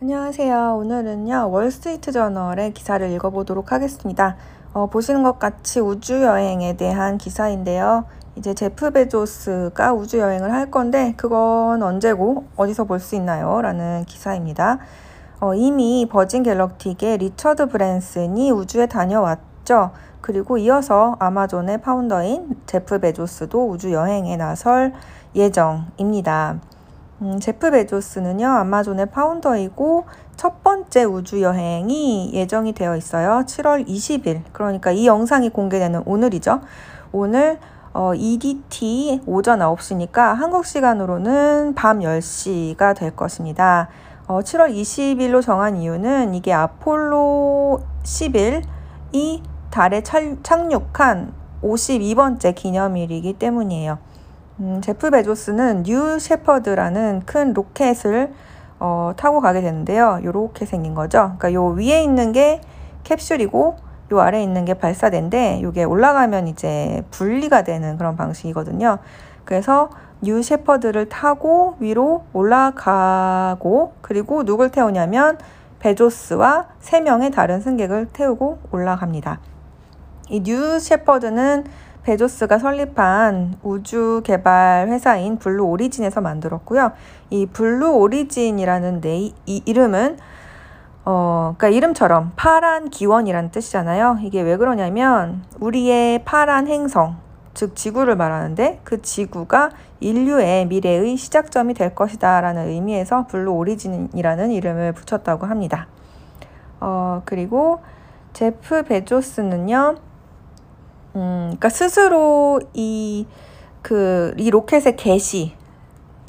안녕하세요. 오늘은요, 월스트리트 저널의 기사를 읽어보도록 하겠습니다. 어, 보시는 것 같이 우주여행에 대한 기사인데요. 이제 제프 베조스가 우주여행을 할 건데, 그건 언제고, 어디서 볼 수 있나요? 라는 기사입니다. 어, 이미 버진 갤럭틱의 리처드 브랜슨이 우주에 다녀왔죠. 그리고 이어서 아마존의 founder인 제프 베조스도 우주여행에 나설 예정입니다. 음, 제프 베조스는요, 아마존의 파운더이고, 첫 번째 우주 여행이 예정이 되어 있어요. 7월 20일. 그러니까 이 영상이 공개되는 오늘이죠. 오늘 어, EDT 오전 9시니까 한국 시간으로는 밤 10시가 될 것입니다. 어, 7월 20일로 정한 이유는 이게 아폴로 11이 달에 착륙한 52번째 기념일이기 때문이에요. 음, 제프 베조스는 뉴 셰퍼드라는 큰 로켓을 어, 타고 가게 되는데요. 요렇게 생긴 거죠. 그러니까 요 위에 있는 게 캡슐이고 요 아래에 있는 게 발사대인데 요게 올라가면 이제 분리가 되는 그런 방식이거든요. 그래서 뉴 셰퍼드를 타고 위로 올라가고 그리고 누굴 태우냐면 베조스와 세 명의 다른 승객을 태우고 올라갑니다. 이 뉴 셰퍼드는 베조스가 설립한 우주 개발 회사인 블루 오리진에서 만들었고요. 이 블루 오리진이라는 네, 이 이름은 어, 그러니까 이름처럼 파란 기원이라는 뜻이잖아요. 이게 왜 그러냐면 우리의 파란 행성, 즉 지구를 말하는데 그 지구가 인류의 미래의 시작점이 될 것이다라는 의미에서 블루 오리진이라는 이름을 붙였다고 합니다. 어, 그리고 제프 베조스는요. 음, 그러니까 스스로 이, 그, 이 로켓의 개시,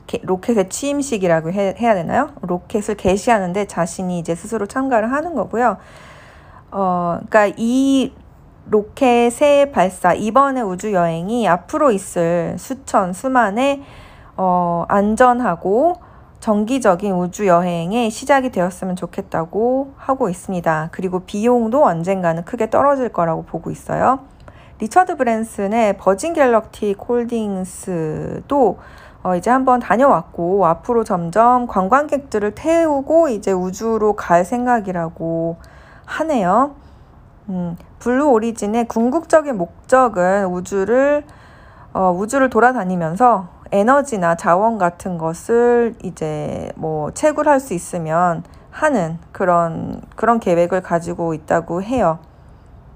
게, 로켓의 취임식이라고 해, 해야 되나요? 로켓을 개시하는데 자신이 이제 스스로 참가를 하는 거고요. 어, 그러니까 이 로켓의 발사, 이번의 우주 여행이 앞으로 있을 수천, 수만의 어, 안전하고 정기적인 우주 여행의 시작이 되었으면 좋겠다고 하고 있습니다. 그리고 비용도 언젠가는 크게 떨어질 거라고 보고 있어요. 리처드 브랜슨의 버진 갤럭틱 홀딩스도 어, 이제 한번 다녀왔고 앞으로 점점 관광객들을 태우고 이제 우주로 갈 생각이라고 하네요. 음, 블루 오리진의 궁극적인 목적은 우주를 어, 우주를 돌아다니면서 에너지나 자원 같은 것을 이제 뭐 채굴할 수 있으면 하는 그런 그런 계획을 가지고 있다고 해요.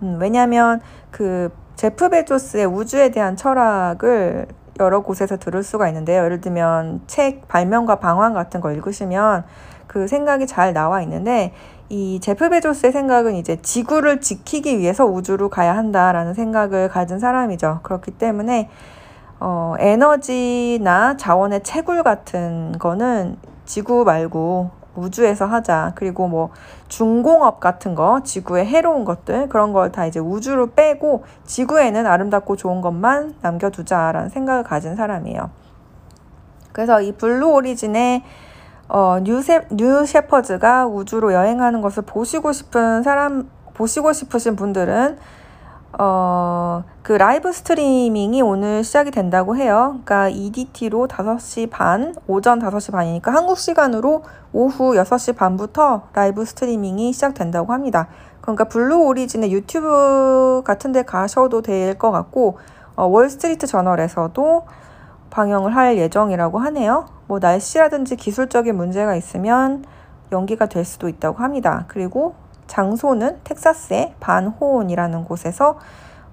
음, 왜냐하면 그 제프 베조스의 우주에 대한 철학을 여러 곳에서 들을 수가 있는데요. 예를 들면 책 발명과 방황 같은 거 읽으시면 그 생각이 잘 나와 있는데 이 제프 베조스의 생각은 이제 지구를 지키기 위해서 우주로 가야 한다라는 생각을 가진 사람이죠. 그렇기 때문에 어, 에너지나 자원의 채굴 같은 거는 지구 말고 우주에서 하자. 그리고 뭐 중공업 같은 거, 지구에 해로운 것들, 그런 걸 다 이제 우주로 빼고 지구에는 아름답고 좋은 것만 남겨두자라는 생각을 가진 사람이에요. 그래서 이 블루 오리진의 어, 뉴세, 뉴 셰퍼즈가 우주로 여행하는 것을 보시고 싶은 사람, 보시고 싶으신 분들은 어, 그 라이브 스트리밍이 오늘 시작이 된다고 해요. 그러니까 EDT로 5시 반, 오전 5시 반이니까 한국 시간으로 오후 6시 반부터 라이브 스트리밍이 시작된다고 합니다. 그러니까 블루 오리진의 유튜브 같은 데 가셔도 될 것 같고, 어, 월스트리트 저널에서도 방영을 할 예정이라고 하네요. 뭐 날씨라든지 기술적인 문제가 있으면 연기가 될 수도 있다고 합니다. 그리고 장소는 텍사스의 반호온이라는 곳에서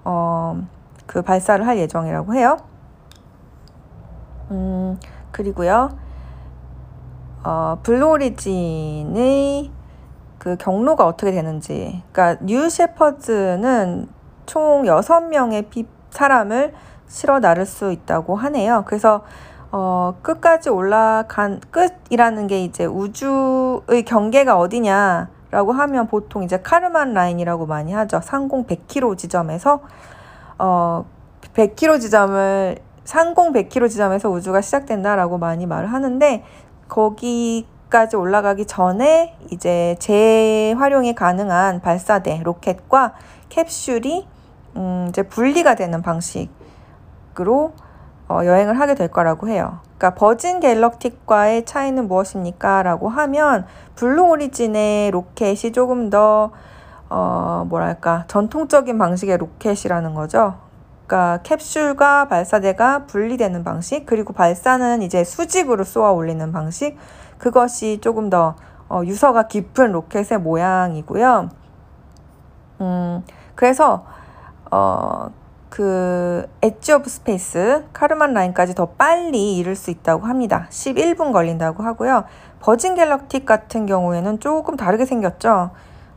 어, 그 발사를 할 예정이라고 해요. 음, 그리고요. 어, 블루오리진의 그 경로가 어떻게 되는지. 그러니까 뉴 셰퍼즈는 총 6명의 피, 사람을 실어 나를 수 있다고 하네요. 그래서 어, 끝까지 올라간 끝이라는 게 이제 우주의 경계가 어디냐 라고 하면 보통 이제 카르만 라인이라고 많이 하죠. 상공 100km 지점에서 어 100km 지점을 상공 100km 지점에서 우주가 시작된다라고 많이 말을 하는데 거기까지 올라가기 전에 이제 재활용이 가능한 발사대 로켓과 캡슐이 음 이제 분리가 되는 방식으로 어 여행을 하게 될 거라고 해요. 그러니까 버진 갤럭틱과의 차이는 무엇입니까? 라고 하면 블루 오리진의 로켓이 조금 더 어, 뭐랄까 전통적인 방식의 로켓이라는 거죠. 그러니까 캡슐과 발사대가 분리되는 방식 그리고 발사는 이제 수직으로 쏘아 올리는 방식 그것이 조금 더 어, 유서가 깊은 로켓의 모양이고요. 음, 그래서 어, 그 edge of space 카르만 라인까지 더 빨리 이룰 수 있다고 합니다. 11분 걸린다고 하고요. 버진 갤럭틱 같은 경우에는 조금 다르게 생겼죠.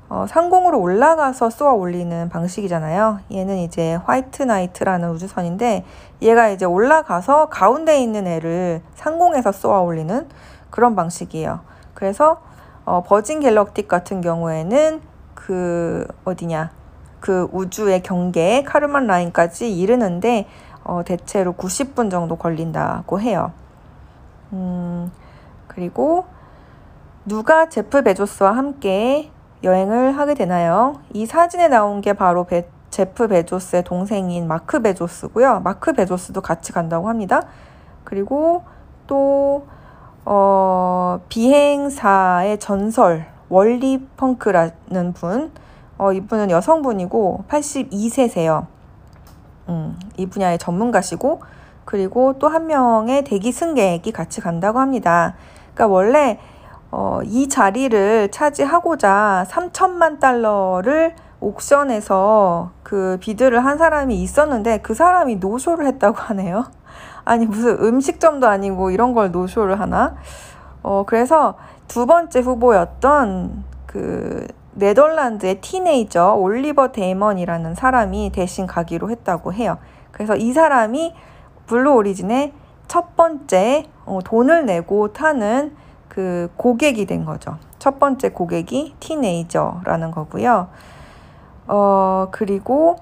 어, 상공으로 올라가서 쏘아 올리는 방식이잖아요. 얘는 이제 화이트 나이트라는 우주선인데 얘가 이제 올라가서 가운데 있는 애를 상공에서 쏘아 올리는 그런 방식이에요. 그래서 어, 버진 갤럭틱 같은 경우에는 그 어디냐 그 우주의 경계 카르만 라인까지 이르는데 어, 대체로 90분 정도 걸린다고 해요. 음, 그리고 누가 제프 베조스와 함께 여행을 하게 되나요? 이 사진에 나온 게 바로 베, 제프 베조스의 동생인 마크 베조스고요. 마크 베조스도 같이 간다고 합니다. 그리고 또 어, 비행사의 전설 월리 펑크라는 분 어, 이분은 여성분이고 82세세요. 음, 이 분야의 전문가시고 그리고 또 한 명의 대기 승객이 같이 간다고 합니다. 그러니까 원래 어, 이 자리를 차지하고자 3천만 달러를 옥션에서 그 비드를 한 사람이 있었는데 그 사람이 노쇼를 했다고 하네요. 아니 무슨 음식점도 아니고 이런 걸 노쇼를 하나? 어 그래서 두 번째 후보였던 그 네덜란드의 teenager 올리버 데이먼이라는 사람이 대신 가기로 했다고 해요. 그래서 이 사람이 블루 오리진의 첫 번째 어, 돈을 내고 타는 그 고객이 된 거죠. 첫 번째 고객이 teenager라는 거고요. 어, 그리고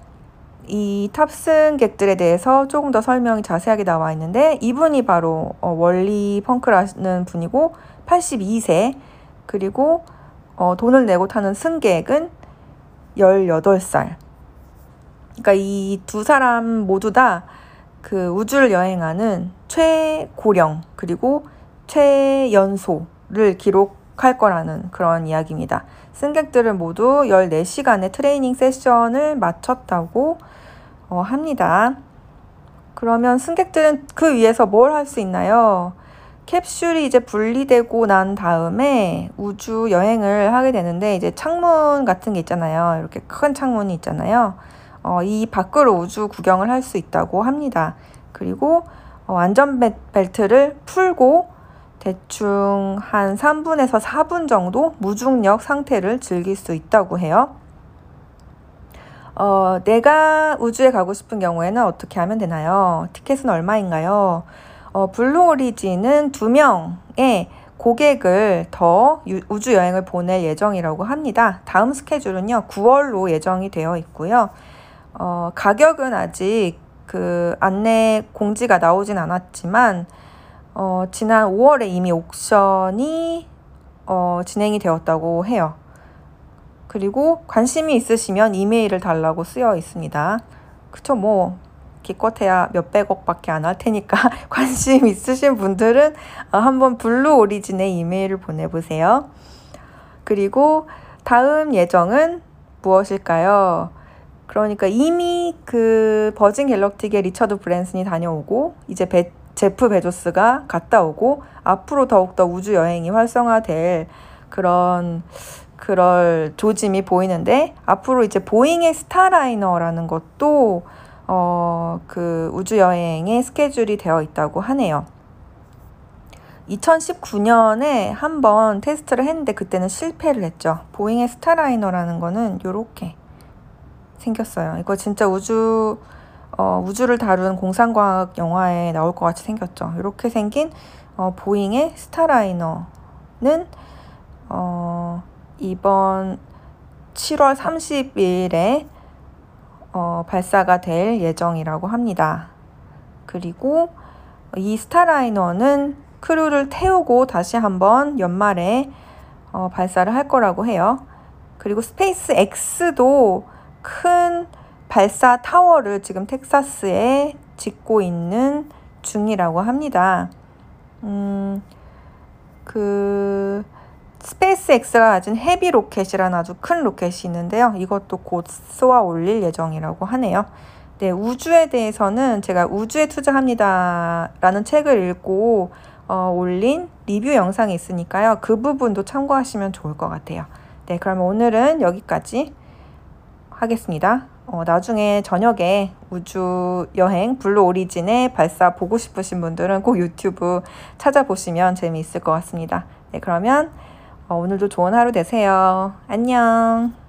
이 탑승객들에 대해서 조금 더 설명이 자세하게 나와 있는데 이분이 바로 어, 월리 펑크라는 분이고 82세 그리고 어, 돈을 내고 타는 승객은 18살. 그러니까 이 두 사람 모두 다 그 우주를 여행하는 최고령 그리고 최연소를 기록할 거라는 그런 이야기입니다. 승객들은 모두 14시간의 트레이닝 세션을 마쳤다고 어, 합니다. 그러면 승객들은 그 위에서 뭘 할 수 있나요? 캡슐이 이제 분리되고 난 다음에 우주 여행을 하게 되는데 이제 창문 같은 게 있잖아요. 이렇게 큰 창문이 있잖아요. 어, 이 밖으로 우주 구경을 할 수 있다고 합니다. 그리고 어, 안전벨트를 풀고 대충 한 3분에서 4분 정도 무중력 상태를 즐길 수 있다고 해요. 어, 내가 우주에 가고 싶은 경우에는 어떻게 하면 되나요? 티켓은 얼마인가요? 어, 블루 오리진은 두 명의 고객을 더 우주 여행을 보낼 예정이라고 합니다. 다음 스케줄은요, 9월로 예정이 되어 있고요. 어, 가격은 아직 그 안내 공지가 나오진 않았지만, 어, 지난 5월에 이미 auction이 어, 진행이 되었다고 해요. 그리고 관심이 있으시면 이메일을 달라고 쓰여 있습니다. 그쵸, 뭐, 기껏해야 몇백억밖에 안 할 테니까 관심 있으신 분들은 어, 한번 블루 오리진에 이메일을 보내보세요. 그리고 다음 예정은 무엇일까요? 그러니까 이미 그 버진 갤럭틱에 리처드 브랜슨이 다녀오고 이제 베, 제프 베조스가 갔다 오고 앞으로 더욱더 우주 여행이 활성화될 그런 그럴 조짐이 보이는데 앞으로 이제 보잉의 스타라이너라는 것도 어, 그 우주 여행의 스케줄이 되어 있다고 하네요. 2019년에 한번 테스트를 했는데 그때는 실패를 했죠. 보잉의 스타라이너라는 거는 이렇게 생겼어요. 이거 진짜 우주 어, 우주를 다룬 공상과학 영화에 나올 것 같이 생겼죠. 이렇게 생긴 어, 보잉의 스타라이너는 어, 이번 7월 30일에 어, 발사가 될 예정이라고 합니다. 그리고 이 스타라이너는 crew를 태우고 다시 한번 연말에 어, 발사를 할 거라고 해요. 그리고 스페이스 X도 큰 발사 타워를 지금 텍사스에 짓고 있는 중이라고 합니다. 음, 그 스페이스X가 가진 Heavy 로켓이라는 아주 큰 로켓이 있는데요. 이것도 곧 쏘아 올릴 예정이라고 하네요. 네, 우주에 대해서는 제가 우주에 투자합니다라는 책을 읽고 어, 올린 리뷰 영상이 있으니까요. 그 부분도 참고하시면 좋을 것 같아요. 네, 그러면 오늘은 여기까지 하겠습니다. 어, 나중에 저녁에 우주 여행 블루 오리진의 발사 보고 싶으신 분들은 꼭 유튜브 찾아보시면 재미있을 것 같습니다. 네, 그러면 어, 오늘도 좋은 하루 되세요. 안녕.